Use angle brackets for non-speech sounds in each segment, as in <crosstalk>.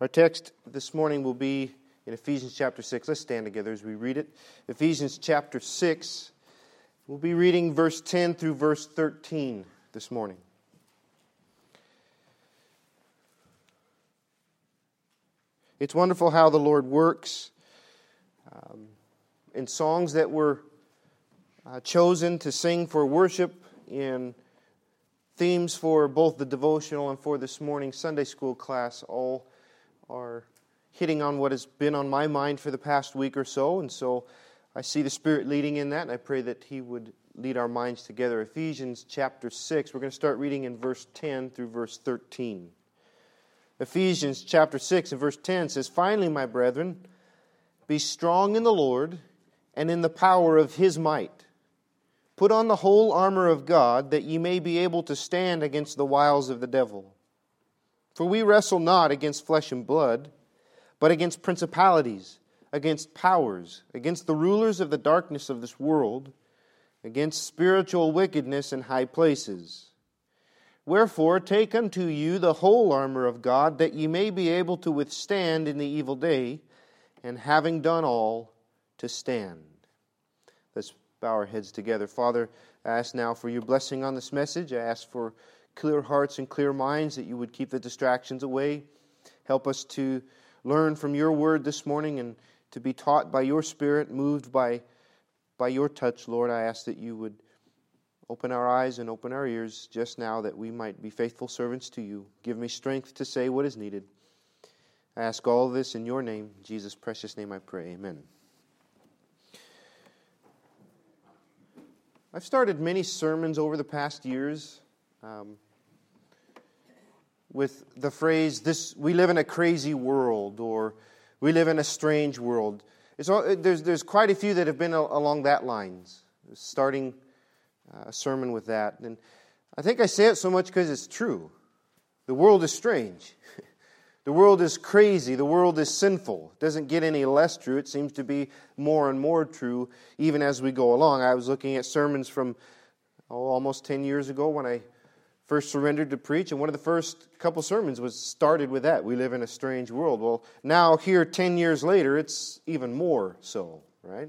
Our text this morning will be in Ephesians chapter 6. Let's stand together as we read it. Ephesians chapter 6. We'll be reading verse 10 through verse 13 this morning. It's wonderful how the Lord works. Um, in songs that were uh, chosen to sing for worship, in themes for both the devotional and for this morning Sunday school class, all are hitting on what has been on my mind for the past week or so. And so I see the Spirit leading in that, and I pray that He would lead our minds together. Ephesians chapter 6, we're going to start reading in verse 10 through verse 13. Ephesians chapter 6 and verse 10 says, Finally, my brethren, be strong in the Lord and in the power of His might. Put on the whole armor of God, that ye may be able to stand against the wiles of the devil. For we wrestle not against flesh and blood, but against principalities, against powers, against the rulers of the darkness of this world, against spiritual wickedness in high places. Wherefore, take unto you the whole armor of God, that ye may be able to withstand in the evil day, and having done all, to stand. Let's bow our heads together. Father, I ask now for your blessing on this message. I ask for clear hearts and clear minds, that you would keep the distractions away. Help us to learn from your word this morning and to be taught by your spirit, moved by, by your touch, Lord. I ask that you would open our eyes and open our ears just now that we might be faithful servants to you. Give me strength to say what is needed. I ask all this in your name, Jesus' precious name I pray. Amen. I've started many sermons over the past years. Um, with the phrase, this, we live in a crazy world, or we live in a strange world. All, there's, there's quite a few that have been along that lines, starting uh, a sermon with that. And I think I say it so much because it's true. The world is strange. <laughs> the world is crazy. The world is sinful. It doesn't get any less true. It seems to be more and more true even as we go along. I was looking at sermons from oh, almost 10 years ago when I first surrendered to preach, and one of the first couple sermons was started with that. We live in a strange world. Well, now, here, 10 years later, it's even more so, right?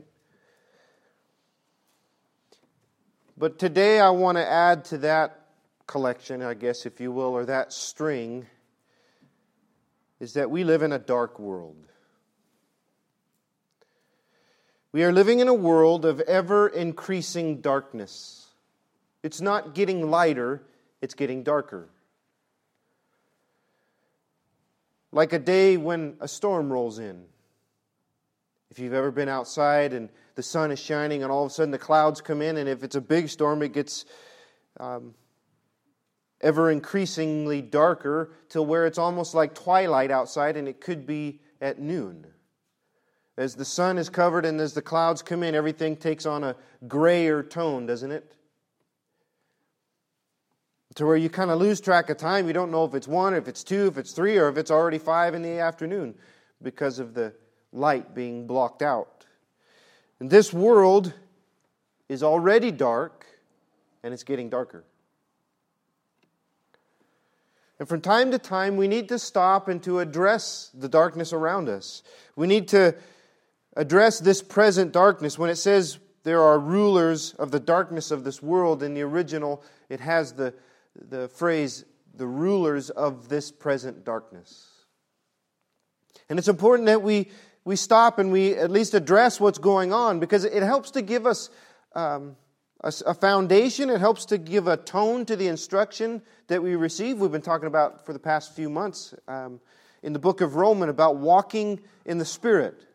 But today, I want to add to that collection, I guess, if you will, or that string, is that we live in a dark world. We are living in a world of ever increasing darkness. It's not getting lighter, it's getting darker. Like a day when a storm rolls in. If you've ever been outside and the sun is shining and all of a sudden the clouds come in, and if it's a big storm, it gets um, ever increasingly darker till where it's almost like twilight outside and it could be at noon. As the sun is covered and as the clouds come in, everything takes on a grayer tone, doesn't it? To where you kind of lose track of time. You don't know if it's one, if it's two, if it's three, or if it's already five in the afternoon because of the light being blocked out. And this world is already dark and it's getting darker. And from time to time, we need to stop and to address the darkness around us. We need to address this present darkness. When it says there are rulers of the darkness of this world, in the original, it has the the phrase, the rulers of this present darkness. And it's important that we, we stop and we at least address what's going on because it helps to give us um, a, a foundation, it helps to give a tone to the instruction that we receive. We've been talking about for the past few months um, in the book of Romans about walking in the Spirit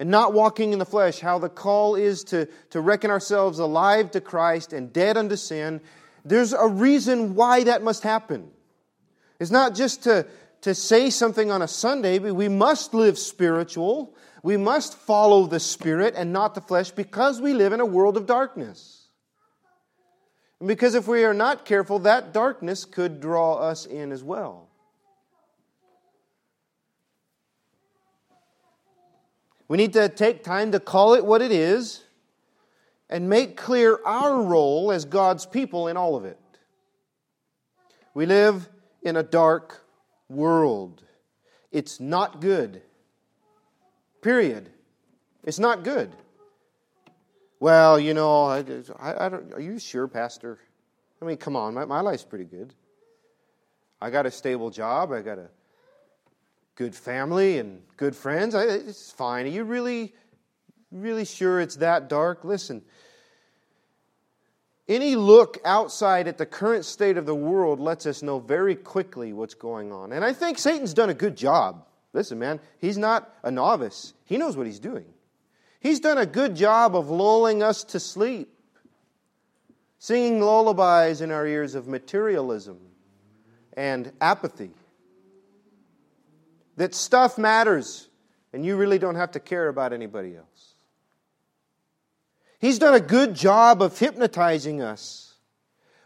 and not walking in the flesh, how the call is to, to reckon ourselves alive to Christ and dead unto sin, there's a reason why that must happen. It's not just to, to say something on a Sunday, but we must live spiritual. We must follow the Spirit and not the flesh because we live in a world of darkness. And because if we are not careful, that darkness could draw us in as well. We need to take time to call it what it is and make clear our role as God's people in all of it. We live in a dark world. It's not good. Period. It's not good. Well, you know, I, I, don't, are you sure, Pastor? I mean, come on, my, my life's pretty good. I got a stable job. I got a good family and good friends. I, it's fine. Are you really, really sure it's that dark? Listen, any look outside at the current state of the world lets us know very quickly what's going on. And I think Satan's done a good job. Listen, man, he's not a novice, he knows what he's doing. He's done a good job of lulling us to sleep, singing lullabies in our ears of materialism and apathy. That stuff matters, and you really don't have to care about anybody else. He's done a good job of hypnotizing us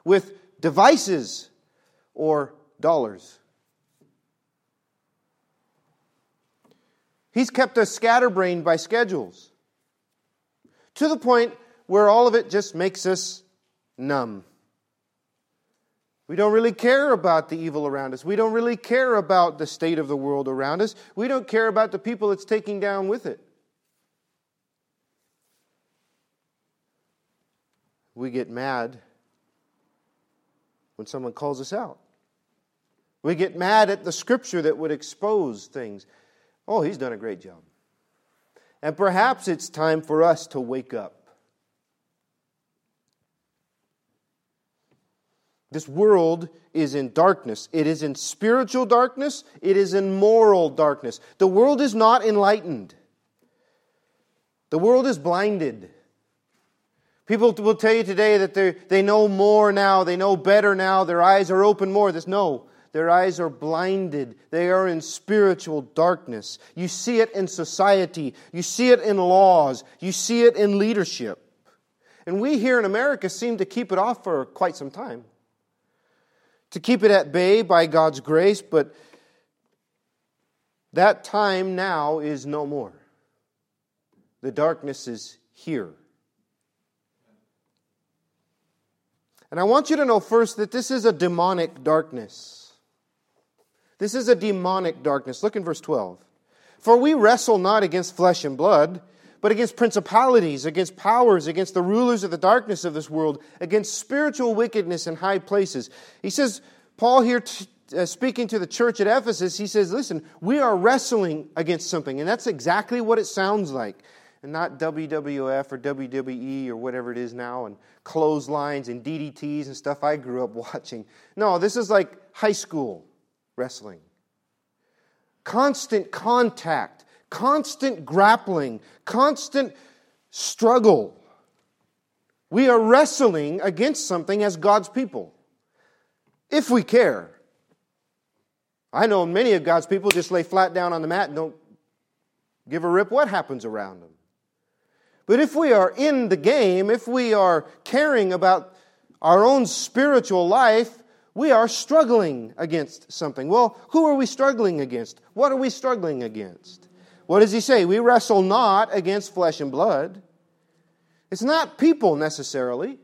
with devices or dollars. He's kept us scatterbrained by schedules to the point where all of it just makes us numb. We don't really care about the evil around us. We don't really care about the state of the world around us. We don't care about the people it's taking down with it. We get mad when someone calls us out. We get mad at the scripture that would expose things. Oh, he's done a great job. And perhaps it's time for us to wake up. This world is in darkness. It is in spiritual darkness. It is in moral darkness. The world is not enlightened. The world is blinded. People will tell you today that they know more now, they know better now, their eyes are open more. This, no, their eyes are blinded. They are in spiritual darkness. You see it in society. You see it in laws. You see it in leadership. And we here in America seem to keep it off for quite some time. To keep it at bay by God's grace, but that time now is no more. The darkness is here. And I want you to know first that this is a demonic darkness. This is a demonic darkness. Look in verse 12. For we wrestle not against flesh and blood, but against principalities, against powers, against the rulers of the darkness of this world, against spiritual wickedness in high places. He says, Paul here t- uh, speaking to the church at Ephesus, he says, Listen, we are wrestling against something. And that's exactly what it sounds like. And not WWF or WWE or whatever it is now, and clotheslines and DDTs and stuff I grew up <laughs> watching. No, this is like high school wrestling. Constant contact, constant grappling, constant struggle. We are wrestling against something as God's people, if we care. I know many of God's people just lay flat down on the mat and don't give a rip what happens around them. But if we are in the game, if we are caring about our own spiritual life, we are struggling against something. Well, who are we struggling against? What are we struggling against? What does he say? We wrestle not against flesh and blood. It's not people necessarily.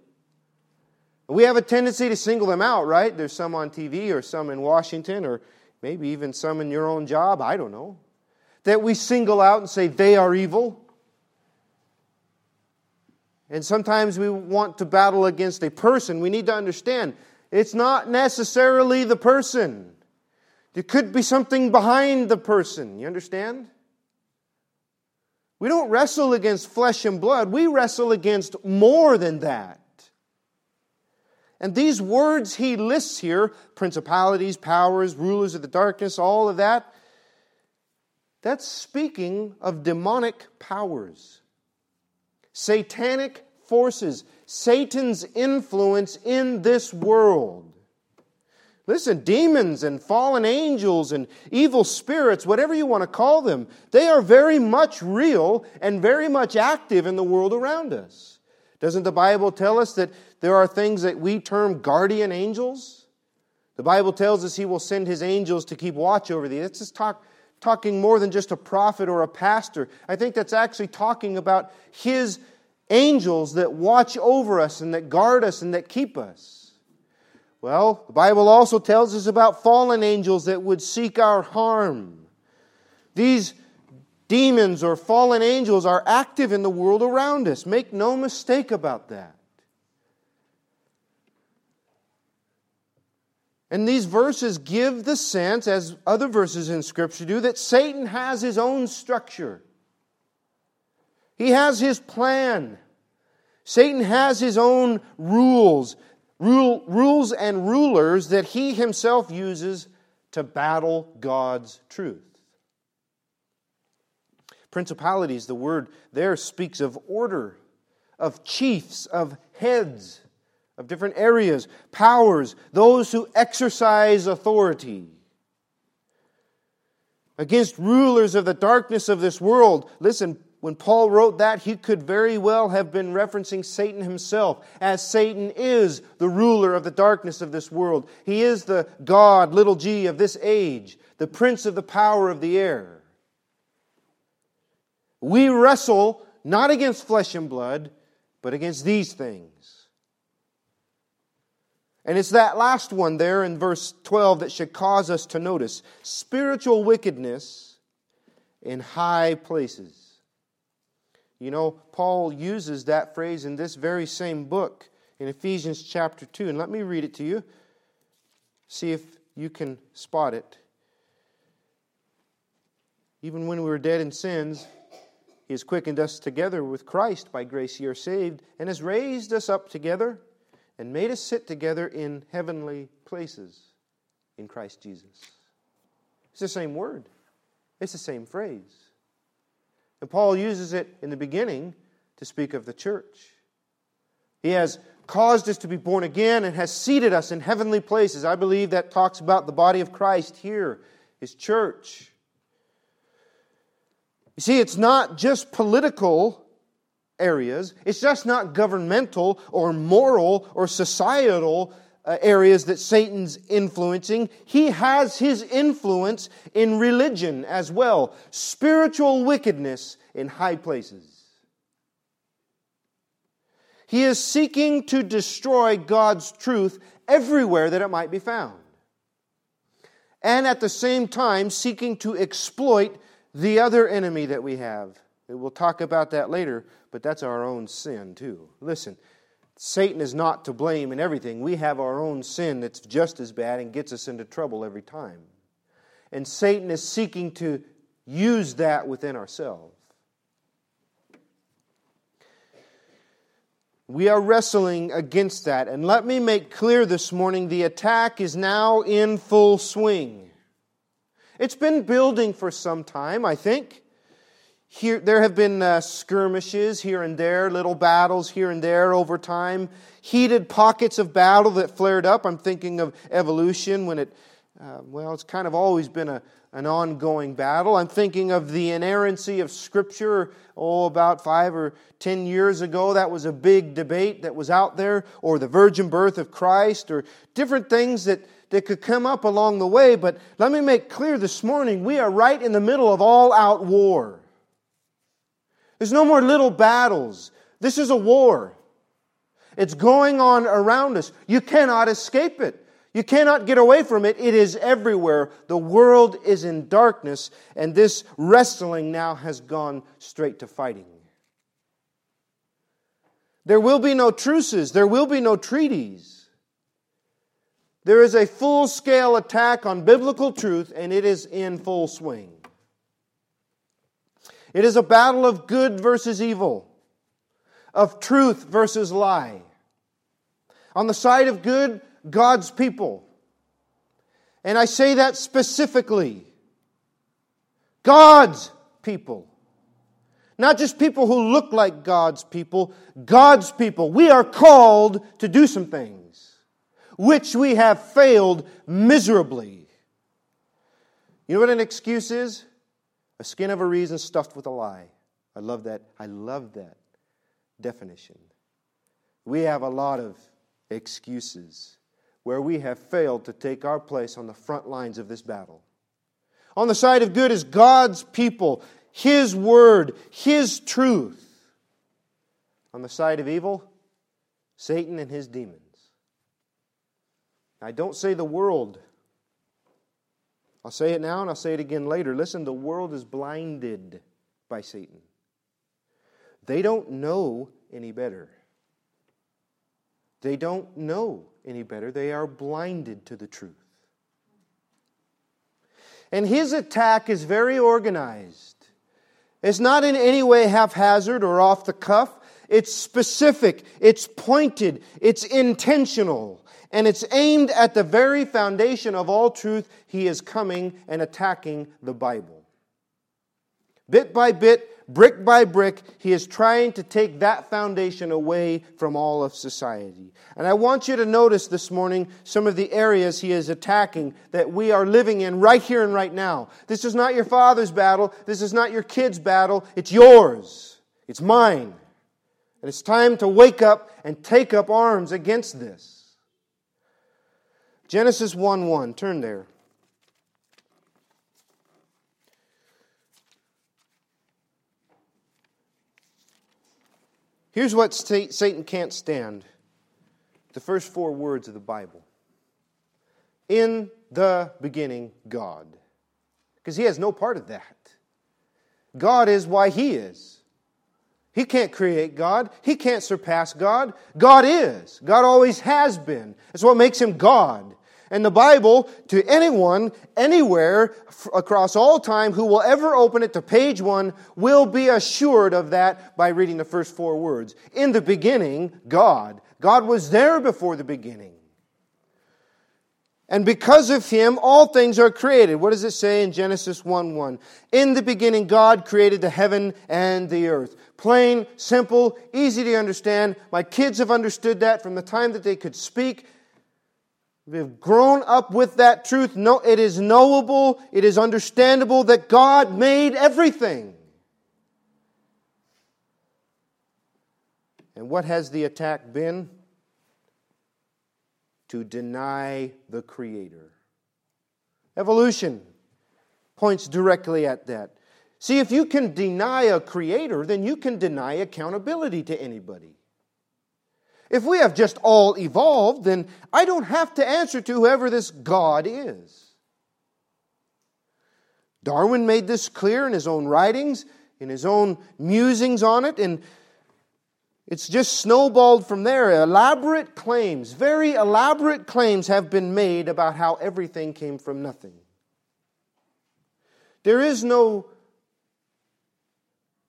We have a tendency to single them out, right? There's some on TV or some in Washington or maybe even some in your own job. I don't know. That we single out and say they are evil. And sometimes we want to battle against a person. We need to understand it's not necessarily the person. There could be something behind the person. You understand? We don't wrestle against flesh and blood, we wrestle against more than that. And these words he lists here principalities, powers, rulers of the darkness, all of that that's speaking of demonic powers, satanic forces, Satan's influence in this world. Listen, demons and fallen angels and evil spirits, whatever you want to call them, they are very much real and very much active in the world around us. Doesn't the Bible tell us that there are things that we term guardian angels? The Bible tells us he will send his angels to keep watch over thee. That's just talk, talking more than just a prophet or a pastor. I think that's actually talking about his angels that watch over us and that guard us and that keep us. Well, the Bible also tells us about fallen angels that would seek our harm. These demons or fallen angels are active in the world around us. Make no mistake about that. And these verses give the sense, as other verses in Scripture do, that Satan has his own structure. He has his plan. Satan has his own rules, rule, rules and rulers that he himself uses to battle God's truth. Principalities, the word there speaks of order, of chiefs, of heads, of different areas, powers, those who exercise authority. Against rulers of the darkness of this world. Listen, when Paul wrote that, he could very well have been referencing Satan himself, as Satan is the ruler of the darkness of this world. He is the God, little g, of this age, the prince of the power of the air. We wrestle not against flesh and blood, but against these things. And it's that last one there in verse 12 that should cause us to notice spiritual wickedness in high places. You know, Paul uses that phrase in this very same book in Ephesians chapter 2. And let me read it to you. See if you can spot it. Even when we were dead in sins, he has quickened us together with Christ. By grace you are saved, and has raised us up together and made us sit together in heavenly places in Christ Jesus. It's the same word, it's the same phrase. And Paul uses it in the beginning to speak of the church. He has caused us to be born again and has seated us in heavenly places. I believe that talks about the body of Christ here, his church. You see, it's not just political areas, it's just not governmental or moral or societal uh, areas that Satan's influencing. He has his influence in religion as well, spiritual wickedness in high places. He is seeking to destroy God's truth everywhere that it might be found. And at the same time, seeking to exploit the other enemy that we have. We'll talk about that later, but that's our own sin too. Listen, Satan is not to blame in everything. We have our own sin that's just as bad and gets us into trouble every time. And Satan is seeking to use that within ourselves. We are wrestling against that. And let me make clear this morning the attack is now in full swing. It's been building for some time, I think. Here, there have been uh, skirmishes here and there, little battles here and there over time, heated pockets of battle that flared up. I'm thinking of evolution when it, uh, well, it's kind of always been a, an ongoing battle. I'm thinking of the inerrancy of Scripture, oh, about five or ten years ago. That was a big debate that was out there, or the virgin birth of Christ, or different things that, that could come up along the way. But let me make clear this morning we are right in the middle of all out war. There's no more little battles. This is a war. It's going on around us. You cannot escape it. You cannot get away from it. It is everywhere. The world is in darkness, and this wrestling now has gone straight to fighting. There will be no truces, there will be no treaties. There is a full scale attack on biblical truth, and it is in full swing. It is a battle of good versus evil, of truth versus lie. On the side of good, God's people. And I say that specifically. God's people. Not just people who look like God's people, God's people. We are called to do some things, which we have failed miserably. You know what an excuse is? A skin of a reason stuffed with a lie. I love that. I love that definition. We have a lot of excuses where we have failed to take our place on the front lines of this battle. On the side of good is God's people, His word, His truth. On the side of evil, Satan and his demons. I don't say the world I'll say it now and I'll say it again later. Listen, the world is blinded by Satan. They don't know any better. They don't know any better. They are blinded to the truth. And his attack is very organized. It's not in any way haphazard or off the cuff. It's specific, it's pointed, it's intentional, and it's aimed at the very foundation of all truth. He is coming and attacking the Bible. Bit by bit, brick by brick, he is trying to take that foundation away from all of society. And I want you to notice this morning some of the areas he is attacking that we are living in right here and right now. This is not your father's battle. This is not your kid's battle. It's yours. It's mine. And it's time to wake up and take up arms against this. Genesis 1 1. Turn there. Here's what Satan can't stand the first four words of the Bible In the beginning, God. Because he has no part of that. God is why he is. He can't create God. He can't surpass God. God is. God always has been. That's what makes him God. And the Bible, to anyone, anywhere, across all time, who will ever open it to page one, will be assured of that by reading the first four words. In the beginning, God. God was there before the beginning. And because of him, all things are created. What does it say in Genesis 1 1? In the beginning, God created the heaven and the earth. Plain, simple, easy to understand. My kids have understood that from the time that they could speak We've grown up with that truth. No, it is knowable, it is understandable that God made everything. And what has the attack been? To deny the Creator. Evolution points directly at that. See, if you can deny a Creator, then you can deny accountability to anybody. If we have just all evolved, then I don't have to answer to whoever this God is. Darwin made this clear in his own writings, in his own musings on it, and it's just snowballed from there. Elaborate claims, very elaborate claims have been made about how everything came from nothing. There is no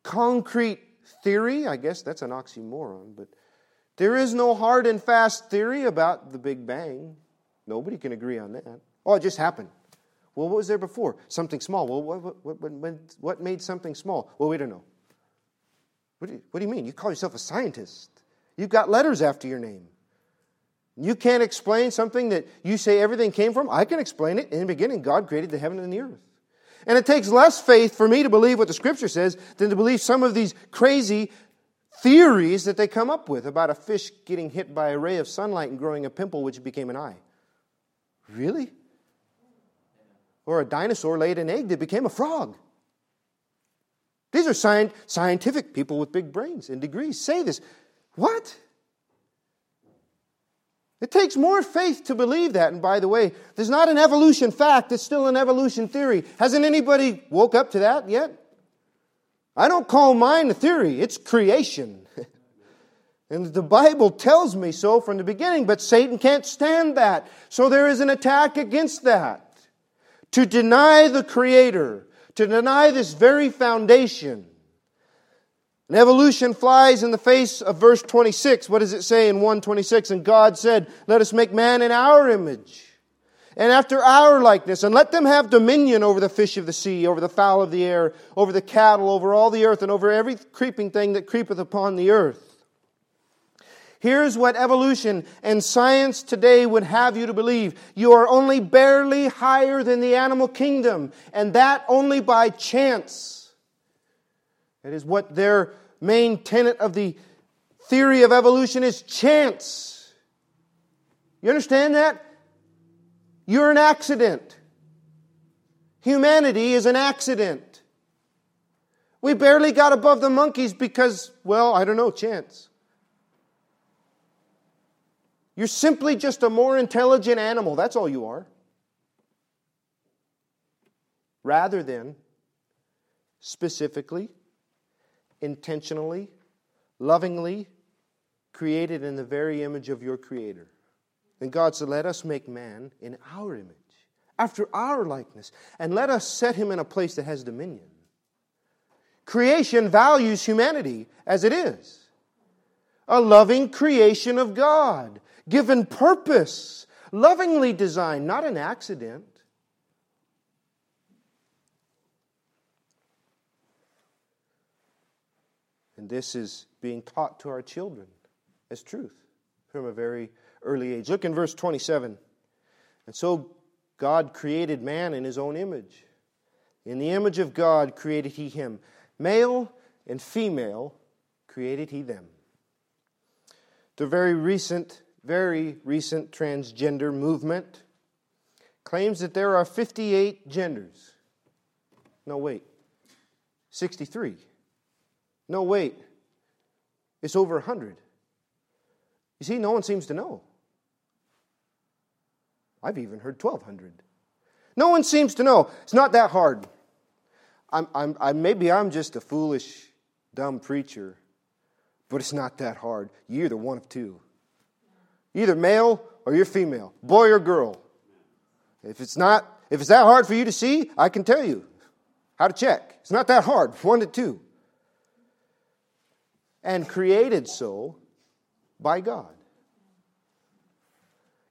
concrete theory, I guess that's an oxymoron, but there is no hard and fast theory about the Big Bang. Nobody can agree on that. Oh, it just happened. Well, what was there before? Something small. Well, what, what, what, what made something small? Well, we don't know. What do, you, what do you mean? You call yourself a scientist. You've got letters after your name. You can't explain something that you say everything came from? I can explain it. In the beginning, God created the heaven and the earth. And it takes less faith for me to believe what the scripture says than to believe some of these crazy theories that they come up with about a fish getting hit by a ray of sunlight and growing a pimple which became an eye. Really? Or a dinosaur laid an egg that became a frog. These are sci- scientific people with big brains and degrees say this. What? It takes more faith to believe that. And by the way, there's not an evolution fact, it's still an evolution theory. Hasn't anybody woke up to that yet? I don't call mine a theory, it's creation. <laughs> and the Bible tells me so from the beginning, but Satan can't stand that. So there is an attack against that. To deny the Creator, to deny this very foundation. And evolution flies in the face of verse 26. What does it say in 126? And God said, Let us make man in our image and after our likeness, and let them have dominion over the fish of the sea, over the fowl of the air, over the cattle, over all the earth, and over every creeping thing that creepeth upon the earth. Here's what evolution and science today would have you to believe. You are only barely higher than the animal kingdom, and that only by chance. It is what their main tenet of the theory of evolution is chance. You understand that? You're an accident. Humanity is an accident. We barely got above the monkeys because, well, I don't know, chance. You're simply just a more intelligent animal. That's all you are. rather than specifically, intentionally, lovingly created in the very image of your Creator. And God said, Let us make man in our image, after our likeness, and let us set him in a place that has dominion. Creation values humanity as it is a loving creation of God, given purpose, lovingly designed, not an accident. And this is being taught to our children as truth from a very early age. Look in verse 27. And so God created man in his own image. In the image of God created he him. Male and female created he them. The very recent, very recent transgender movement claims that there are 58 genders. No, wait. 63. No, wait. It's over 100. You see, no one seems to know. I've even heard 1,200. No one seems to know. It's not that hard. I'm, I'm, I, maybe I'm just a foolish, dumb preacher, but it's not that hard. You're either one of two. either male or you're female, boy or girl. If it's not, if it's that hard for you to see, I can tell you how to check. It's not that hard. <laughs> One to two. And created so by God.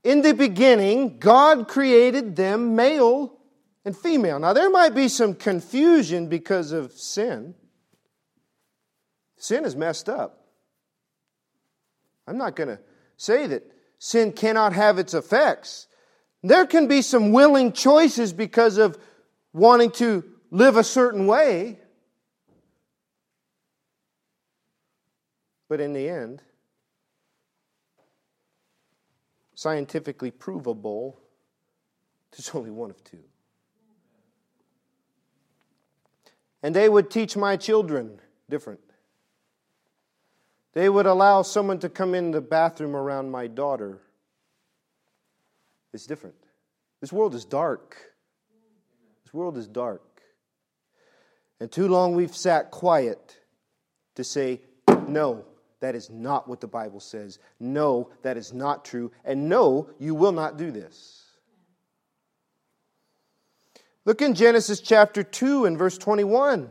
In the beginning, God created them male and female. Now, there might be some confusion because of sin. Sin is messed up. I'm not going to say that sin cannot have its effects. There can be some willing choices because of wanting to live a certain way. But in the end, scientifically provable, there's <laughs> only one of two. And they would teach my children different. They would allow someone to come in the bathroom around my daughter. It's different. This world is dark. This world is dark. And too long we've sat quiet to say, no, that is not what the Bible says. No, that is not true. And no, you will not do this. Look in Genesis chapter 2 and verse 21.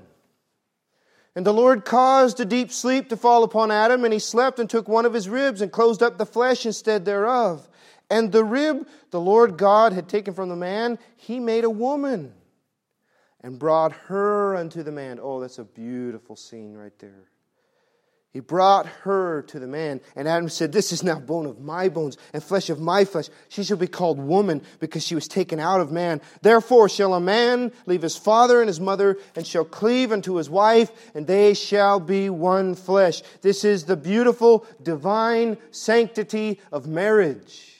And the Lord caused a deep sleep to fall upon Adam, and he slept and took one of his ribs and closed up the flesh instead thereof. And the rib the Lord God had taken from the man, he made a woman and brought her unto the man. Oh, that's a beautiful scene right there. He brought her to the man, and Adam said, This is now bone of my bones and flesh of my flesh. She shall be called woman because she was taken out of man. Therefore shall a man leave his father and his mother and shall cleave unto his wife, and they shall be one flesh. This is the beautiful divine sanctity of marriage.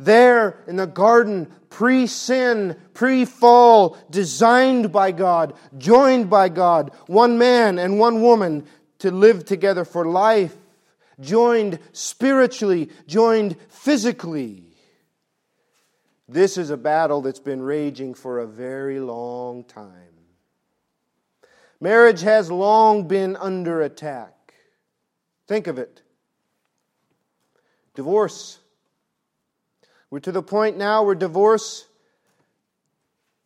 There in the garden, pre sin, pre fall, designed by God, joined by God, one man and one woman to live together for life, joined spiritually, joined physically. This is a battle that's been raging for a very long time. Marriage has long been under attack. Think of it. Divorce. We're to the point now where divorce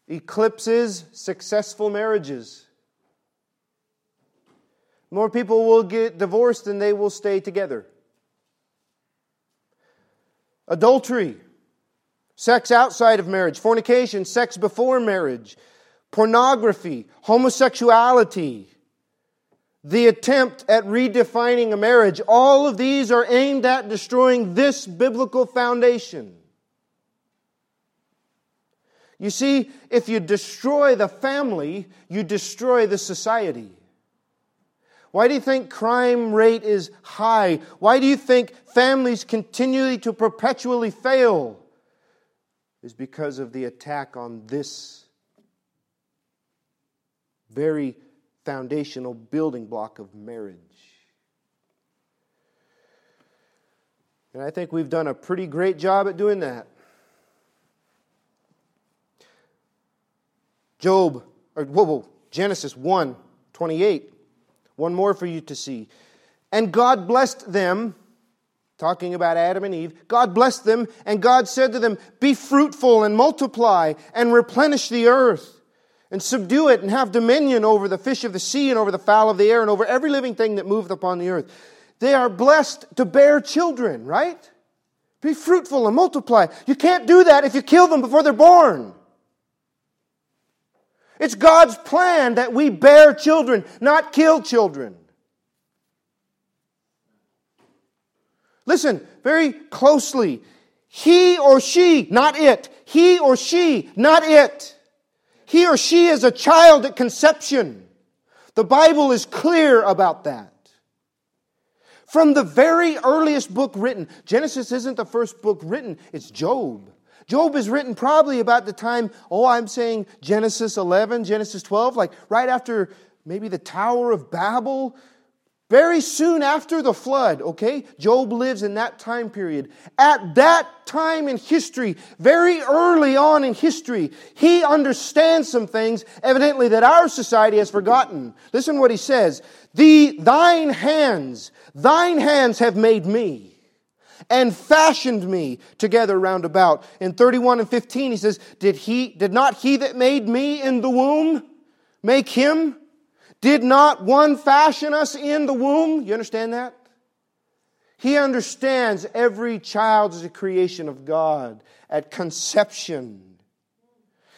eclipses successful marriages. More people will get divorced than they will stay together. Adultery, sex outside of marriage, fornication, sex before marriage, pornography, homosexuality, the attempt at redefining a marriage, all of these are aimed at destroying this biblical foundation. You see, if you destroy the family, you destroy the society. Why do you think crime rate is high? Why do you think families continually to perpetually fail? Is because of the attack on this very foundational building block of marriage. And I think we've done a pretty great job at doing that. Job, or whoa, whoa, Genesis 1 28. One more for you to see. And God blessed them, talking about Adam and Eve. God blessed them, and God said to them, Be fruitful and multiply and replenish the earth and subdue it and have dominion over the fish of the sea and over the fowl of the air and over every living thing that moveth upon the earth. They are blessed to bear children, right? Be fruitful and multiply. You can't do that if you kill them before they're born. It's God's plan that we bear children, not kill children. Listen very closely. He or she, not it. He or she, not it. He or she is a child at conception. The Bible is clear about that. From the very earliest book written, Genesis isn't the first book written, it's Job. Job is written probably about the time, oh, I'm saying Genesis 11, Genesis 12, like right after maybe the Tower of Babel. Very soon after the flood, okay? Job lives in that time period. At that time in history, very early on in history, he understands some things evidently that our society has forgotten. Listen what he says. The, thine hands, thine hands have made me and fashioned me together round about. In 31 and 15, he says, Did he, did not he that made me in the womb make him? Did not one fashion us in the womb? You understand that? He understands every child is a creation of God at conception.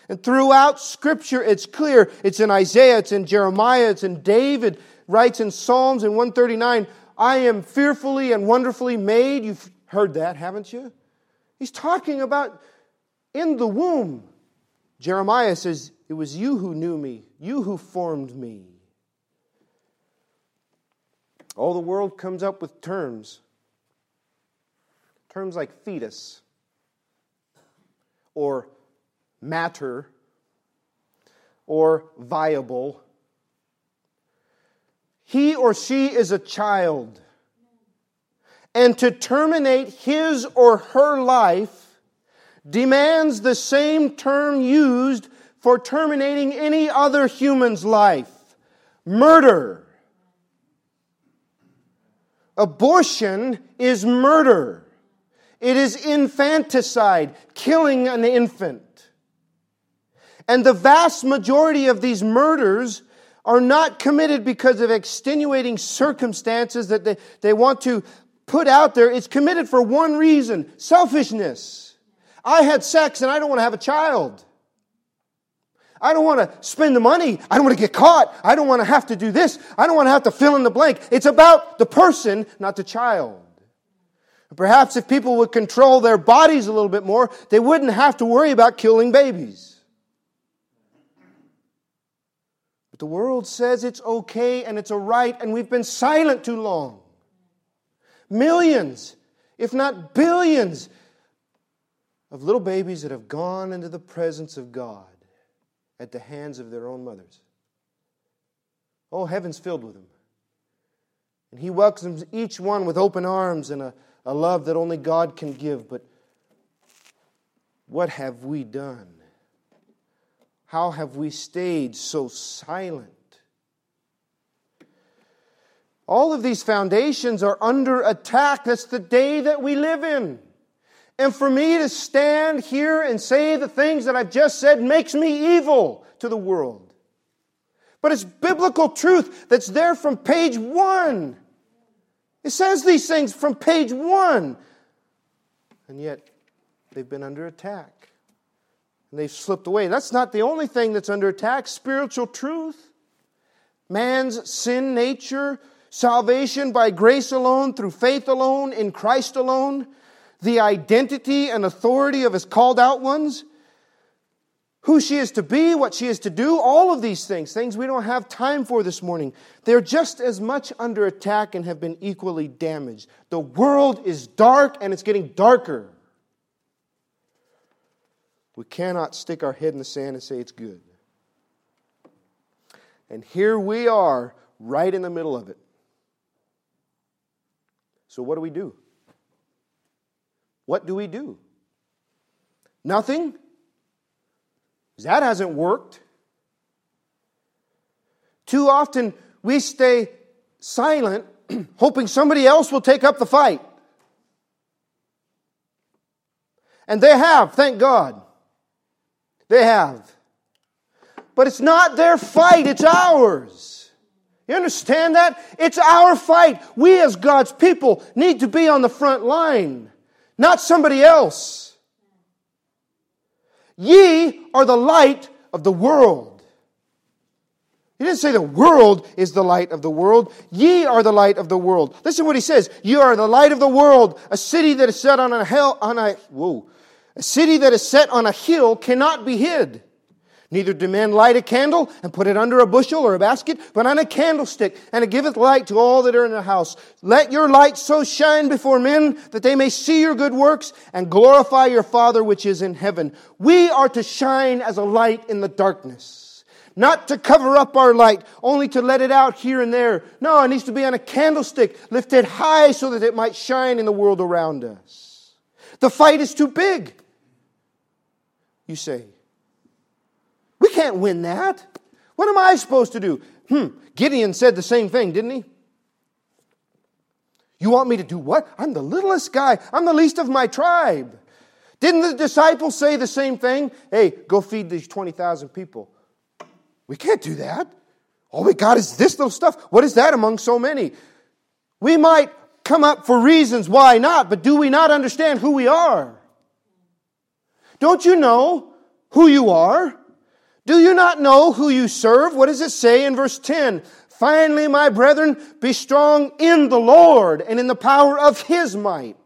And throughout Scripture, it's clear. It's in Isaiah, it's in Jeremiah, it's in David, writes in Psalms in 139, I am fearfully and wonderfully made. You've heard that, haven't you? He's talking about in the womb. Jeremiah says, It was you who knew me, you who formed me. All the world comes up with terms. Terms like fetus or matter or viable. He or she is a child and to terminate his or her life demands the same term used for terminating any other human's life murder. Abortion is murder. It is infanticide, killing an infant. And the vast majority of these murders are not committed because of extenuating circumstances that they, they want to put out there, it's committed for one reason selfishness. I had sex and I don't want to have a child. I don't want to spend the money. I don't want to get caught. I don't want to have to do this. I don't want to have to fill in the blank. It's about the person, not the child. Perhaps if people would control their bodies a little bit more, they wouldn't have to worry about killing babies. But the world says it's okay and it's a right, and we've been silent too long. Millions, if not billions, of little babies that have gone into the presence of God at the hands of their own mothers. Oh, heaven's filled with them. And He welcomes each one with open arms and a, a love that only God can give. But what have we done? How have we stayed so silent? All of these foundations are under attack. That's the day that we live in. And for me to stand here and say the things that I've just said makes me evil to the world. But it's biblical truth that's there from page one. It says these things from page one. And yet, they've been under attack. And they've slipped away. That's not the only thing that's under attack. Spiritual truth, man's sin nature, Salvation by grace alone, through faith alone, in Christ alone, the identity and authority of his called out ones, who she is to be, what she is to do, all of these things, things we don't have time for this morning, they're just as much under attack and have been equally damaged. The world is dark and it's getting darker. We cannot stick our head in the sand and say it's good. And here we are, right in the middle of it. So, what do we do? What do we do? Nothing? That hasn't worked. Too often we stay silent, <clears throat> hoping somebody else will take up the fight. And they have, thank God. They have. But it's not their fight, it's ours. You understand that? It's our fight. We, as God's people, need to be on the front line, not somebody else. Ye are the light of the world. He didn't say the world is the light of the world. Ye are the light of the world. Listen to what he says. You are the light of the world. A city that is set on a hill, on a, whoa, a city that is set on a hill cannot be hid. Neither do men light a candle and put it under a bushel or a basket, but on a candlestick, and it giveth light to all that are in the house. Let your light so shine before men that they may see your good works and glorify your Father which is in heaven. We are to shine as a light in the darkness. Not to cover up our light, only to let it out here and there. No, it needs to be on a candlestick, lifted high so that it might shine in the world around us. The fight is too big you say. We can't win that. What am I supposed to do? Hmm, Gideon said the same thing, didn't he? You want me to do what? I'm the littlest guy. I'm the least of my tribe. Didn't the disciples say the same thing? Hey, go feed these 20,000 people. We can't do that. All we got is this little stuff. What is that among so many? We might come up for reasons why not, but do we not understand who we are? Don't you know who you are? Do you not know who you serve? What does it say in verse 10? Finally, my brethren, be strong in the Lord and in the power of His might.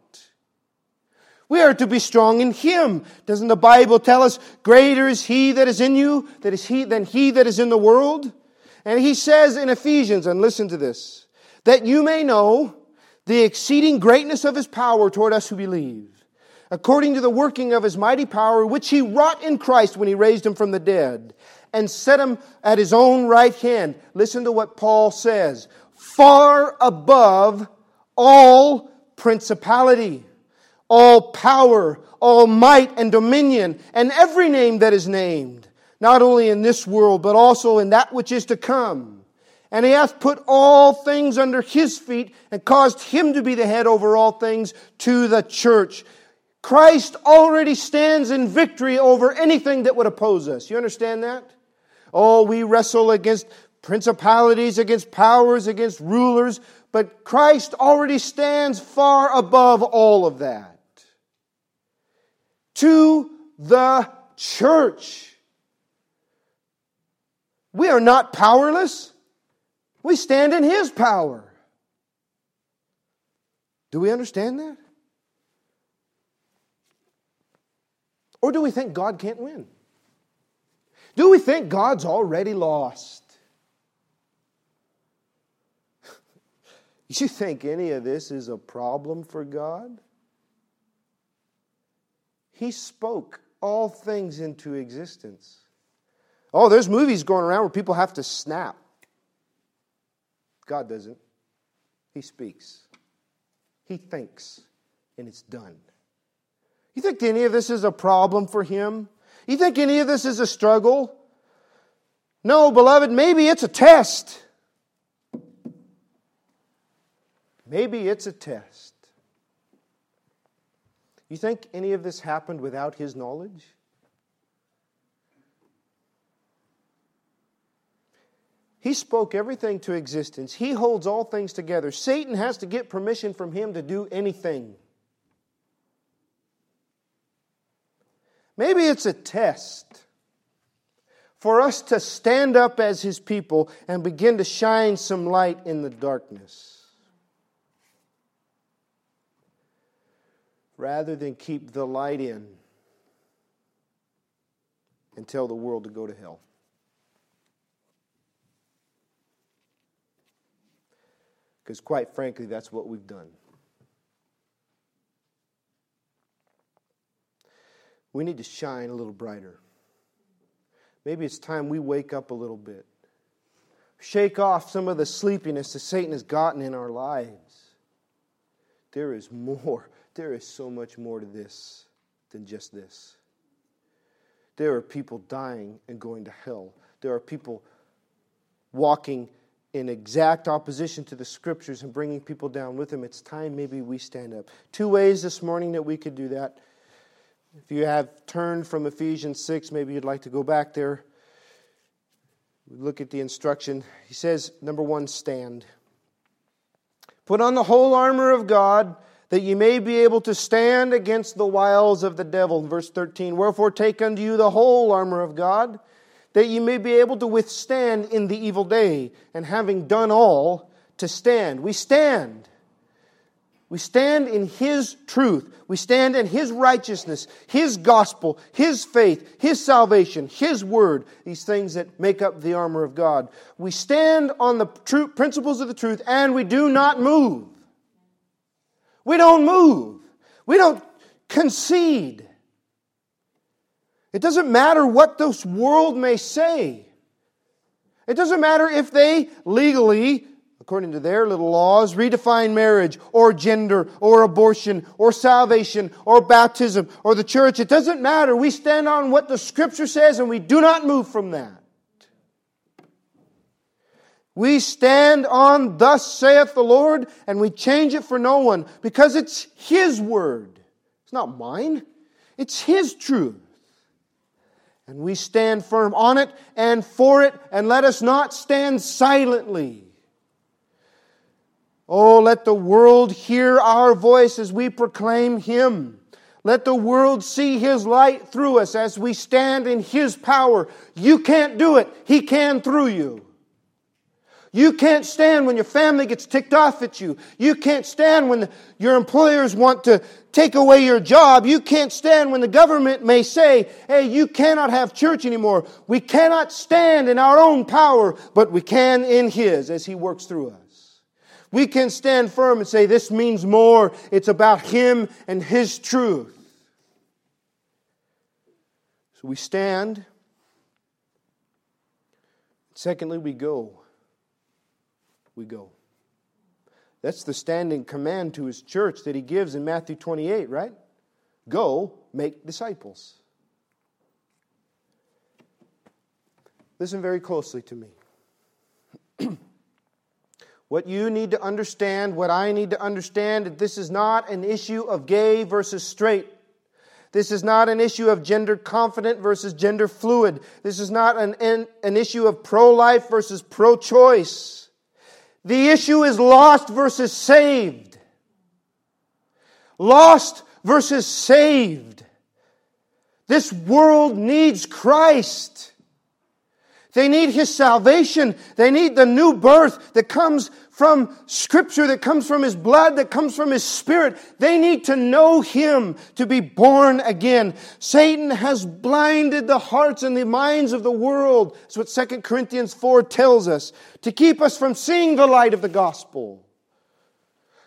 We are to be strong in Him. Doesn't the Bible tell us, greater is He that is in you that is he, than He that is in the world? And He says in Ephesians, and listen to this, that you may know the exceeding greatness of His power toward us who believe according to the working of his mighty power, which he wrought in Christ when he raised him from the dead and set him at his own right hand. Listen to what Paul says far above all principality, all power, all might and dominion, and every name that is named, not only in this world, but also in that which is to come. And he hath put all things under his feet and caused him to be the head over all things to the church Christ already stands in victory over anything that would oppose us. You understand that? Oh, we wrestle against principalities, against powers, against rulers, but Christ already stands far above all of that. To the church. We are not powerless. We stand in His power. Do we understand that? Or do we think God can't win? Do we think God's already lost? <laughs> you think any of this is a problem for God? He spoke all things into existence. Oh, there's movies going around where people have to snap. God doesn't. He speaks, He thinks, and it's done. You think any of this is a problem for him? You think any of this is a struggle? No, beloved, maybe it's a test. Maybe it's a test. You think any of this happened without his knowledge? He spoke everything to existence. He holds all things together. Satan has to get permission from him to do anything. Maybe it's a test for us to stand up as His people and begin to shine some light in the darkness. Rather than keep the light in and tell the world to go to hell. Because, quite frankly, that's what we've done. We need to shine a little brighter. Maybe it's time we wake up a little bit. Shake off some of the sleepiness that Satan has gotten in our lives. There is more. There is so much more to this than just this. There are people dying and going to hell. There are people walking in exact opposition to the scriptures and bringing people down with them. it's time maybe we stand up. Two ways this morning that we could do that. If you have turned from Ephesians 6, maybe you'd like to go back there. Look at the instruction. He says, number one, stand. Put on the whole armor of God that ye may be able to stand against the wiles of the devil. Verse 13, wherefore take unto you the whole armor of God that ye may be able to withstand in the evil day, and having done all, to stand. We stand. We stand in His truth. We stand in His righteousness, His gospel, His faith, His salvation, His word, these things that make up the armor of God. We stand on the true principles of the truth and we do not move. We don't move. We don't concede. It doesn't matter what this world may say. It doesn't matter if they legally, according to their little laws, redefine marriage or gender or abortion or salvation or baptism or the church. It doesn't matter. We stand on what the scripture says and we do not move from that. We stand on, thus saith the Lord, and we change it for no one because it's His word. It's not mine, it's His truth. And we stand firm on it and for it, and let us not stand silently. Oh, let the world hear our voice as we proclaim Him. Let the world see His light through us as we stand in His power. You can't do it, He can through you. You can't stand when your family gets ticked off at you. You can't stand when the, your employers want to take away your job. You can't stand when the government may say, hey, you cannot have church anymore. We cannot stand in our own power, but we can in His as He works through us. We can stand firm and say, this means more. It's about Him and His truth. So we stand. Secondly, we go we go. That's the standing command to his church that he gives in Matthew 28, right? Go make disciples. Listen very closely to me. <clears throat> what you need to understand, what I need to understand, that this is not an issue of gay versus straight. This is not an issue of gender confident versus gender fluid. This is not an, an, an issue of pro life versus pro choice. The issue is lost versus saved. Lost versus saved. This world needs Christ. They need His salvation. They need the new birth that comes from Scripture, that comes from His blood, that comes from His Spirit. They need to know Him to be born again. Satan has blinded the hearts and the minds of the world. That's what 2 Corinthians 4 tells us, to keep us from seeing the light of the gospel.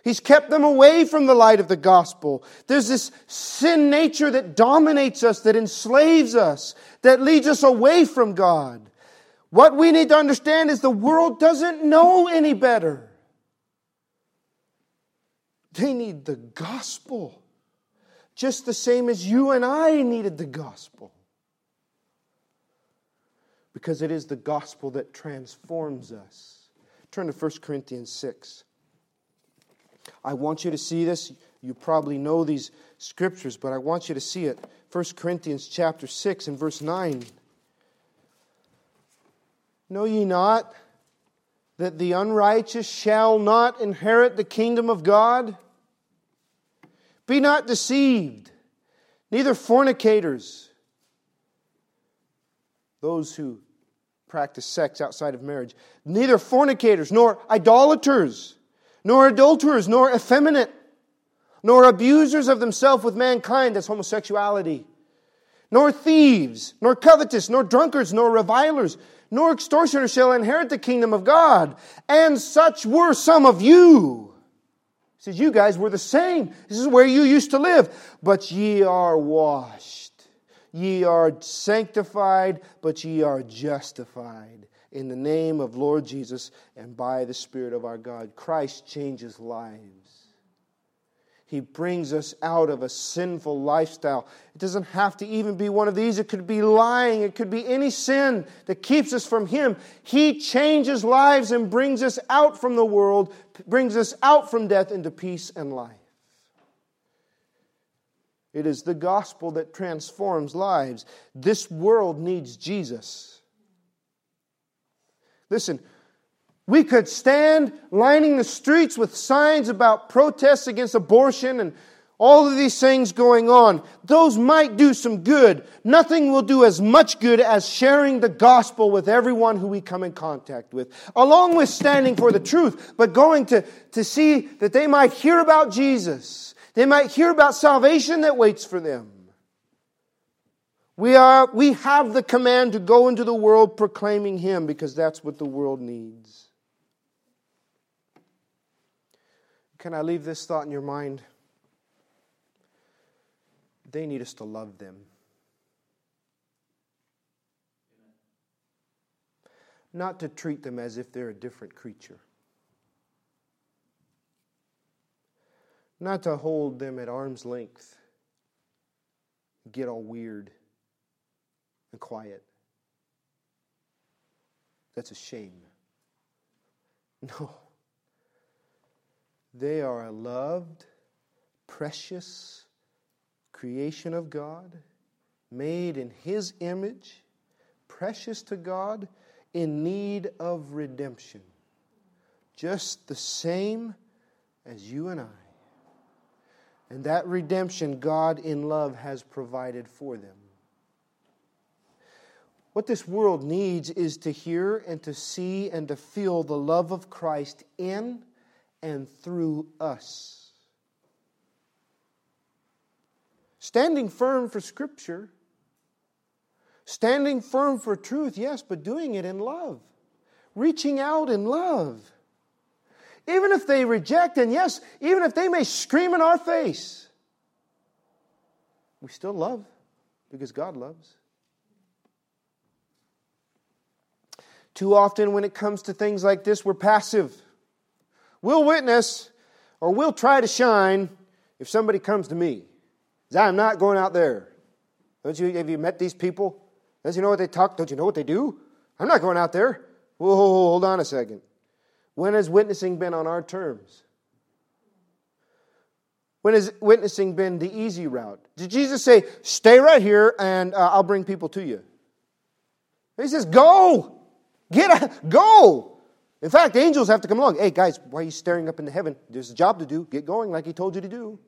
He's kept them away from the light of the gospel. There's this sin nature that dominates us, that enslaves us, that leads us away from God. What we need to understand is the world doesn't know any better. They need the gospel, just the same as you and I needed the gospel. Because it is the gospel that transforms us. Turn to 1 Corinthians 6. I want you to see this. You probably know these scriptures, but I want you to see it. 1 Corinthians chapter 6 and verse 9. Know ye not that the unrighteous shall not inherit the kingdom of God? Be not deceived, neither fornicators, those who practice sex outside of marriage, neither fornicators, nor idolaters, nor adulterers, nor effeminate, nor abusers of themselves with mankind, that's homosexuality, nor thieves, nor covetous, nor drunkards, nor revilers nor extortioner shall inherit the kingdom of God. And such were some of you. He says, You guys were the same. This is where you used to live. But ye are washed. Ye are sanctified, but ye are justified in the name of Lord Jesus and by the Spirit of our God. Christ changes lives. He brings us out of a sinful lifestyle. It doesn't have to even be one of these. It could be lying. It could be any sin that keeps us from Him. He changes lives and brings us out from the world, brings us out from death into peace and life. It is the gospel that transforms lives. This world needs Jesus. Listen, we could stand lining the streets with signs about protests against abortion and all of these things going on. Those might do some good. Nothing will do as much good as sharing the gospel with everyone who we come in contact with, along with standing for the truth, but going to, to see that they might hear about Jesus they might hear about salvation that waits for them. We, are, we have the command to go into the world proclaiming Him because that's what the world needs. Can I leave this thought in your mind? They need us to love them. Not to treat them as if they're a different creature. not to hold them at arm's length, get all weird and quiet. That's a shame. <laughs> No. They are a loved, precious creation of God, made in His image, precious to God, in need of redemption. Just the same as you and I. And that redemption God in love has provided for them. What this world needs is to hear and to see and to feel the love of Christ in and through us. Standing firm for Scripture, standing firm for truth, yes, but doing it in love, reaching out in love. Even if they reject, and yes, even if they may scream in our face, we still love because God loves. Too often, when it comes to things like this, we're passive. We'll witness or we'll try to shine if somebody comes to me. I'm not going out there. Don't you, have you met these people? Don't you know what they talk? Don't you know what they do? I'm not going out there. Whoa, hold on a second. When has witnessing been on our terms? When has witnessing been the easy route? Did Jesus say, stay right here and uh, I'll bring people to you? He says, go! Get out, go! In fact, angels have to come along. Hey, guys, why are you staring up into heaven? There's a job to do. Get going like he told you to do.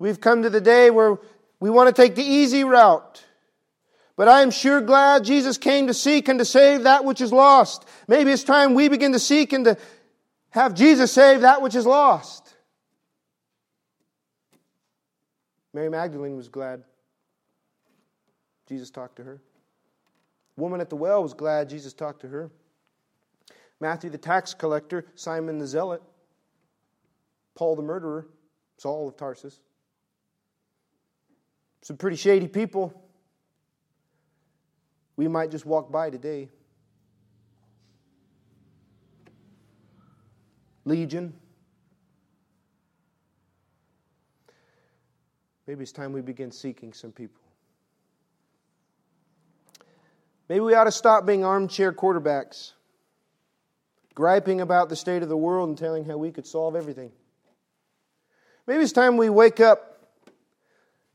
We've come to the day where we want to take the easy route. But I am sure glad Jesus came to seek and to save that which is lost. Maybe it's time we begin to seek and to have Jesus save that which is lost. Mary Magdalene was glad Jesus talked to her. woman at the well was glad Jesus talked to her. Matthew the tax collector, Simon the zealot, Paul the murderer, Saul of Tarsus. Some pretty shady people we might just walk by today. Legion. Maybe it's time we begin seeking some people. Maybe we ought to stop being armchair quarterbacks, griping about the state of the world and telling how we could solve everything. Maybe it's time we wake up,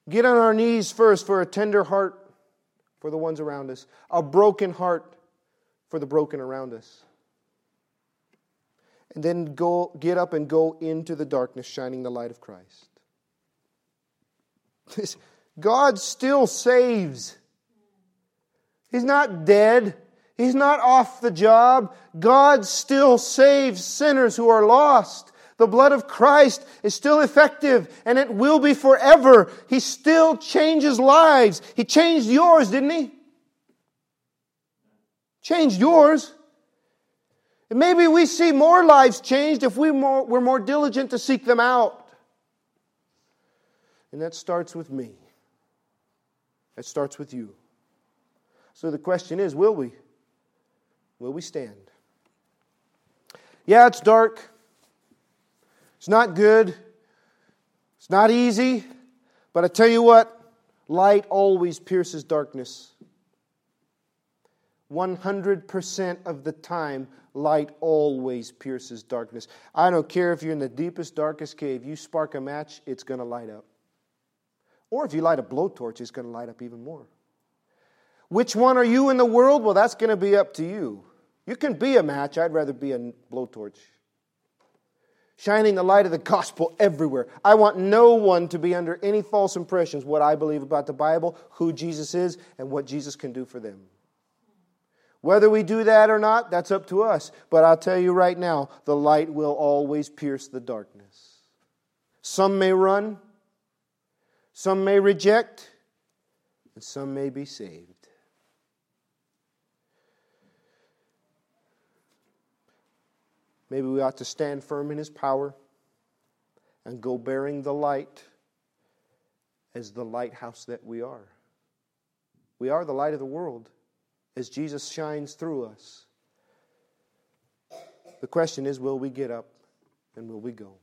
get on our knees first for a tender heart for the ones around us, a broken heart for the broken around us. And then go get up and go into the darkness shining the light of Christ. God still saves. He's not dead. He's not off the job. God still saves sinners who are lost. The blood of Christ is still effective and it will be forever. He still changes lives. He changed yours, didn't he? Changed yours. And maybe we see more lives changed if we more, we're more diligent to seek them out. And that starts with me. That starts with you. So the question is will we? Will we stand? Yeah, it's dark. It's not good. It's not easy, but I tell you what, light always pierces darkness. 100% of the time, light always pierces darkness. I don't care if you're in the deepest, darkest cave, you spark a match, it's going to light up. Or if you light a blowtorch, it's going to light up even more. Which one are you in the world? Well, that's going to be up to you. You can be a match, I'd rather be a blowtorch shining the light of the gospel everywhere. I want no one to be under any false impressions what I believe about the Bible, who Jesus is, and what Jesus can do for them. Whether we do that or not, that's up to us. But I'll tell you right now, the light will always pierce the darkness. Some may run, some may reject, and some may be saved. Maybe we ought to stand firm in His power and go bearing the light as the lighthouse that we are. We are the light of the world as Jesus shines through us. The question is will we get up and will we go?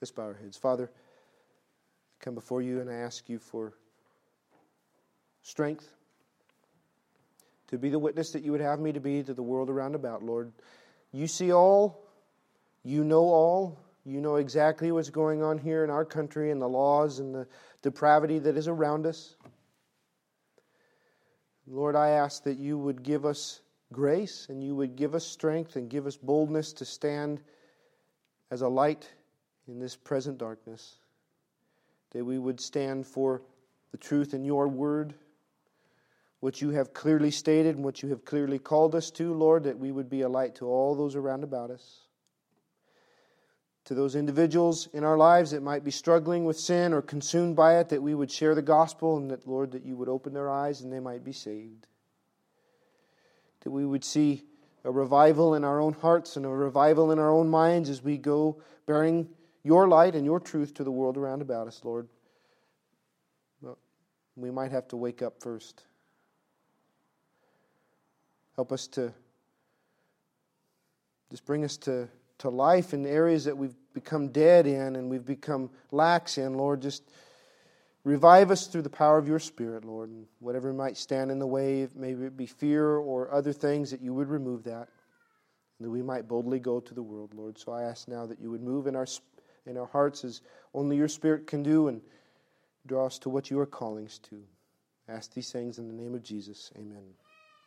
Let's bow our heads. Father, I come before you and I ask you for strength to be the witness that you would have me to be to the world around about, Lord. You see all, you know all, you know exactly what's going on here in our country and the laws and the depravity that is around us. Lord, I ask that you would give us grace and you would give us strength and give us boldness to stand as a light in this present darkness. That we would stand for the truth in your word what you have clearly stated and what you have clearly called us to, Lord, that we would be a light to all those around about us. To those individuals in our lives that might be struggling with sin or consumed by it, that we would share the gospel and that, Lord, that you would open their eyes and they might be saved. That we would see a revival in our own hearts and a revival in our own minds as we go bearing your light and your truth to the world around about us, Lord. We might have to wake up first. Help us to just bring us to, to life in areas that we've become dead in and we've become lax in, Lord. Just revive us through the power of your Spirit, Lord. And whatever might stand in the way, maybe it be fear or other things, that you would remove that. That we might boldly go to the world, Lord. So I ask now that you would move in our, in our hearts as only your Spirit can do and draw us to what you are calling us to. I ask these things in the name of Jesus. Amen.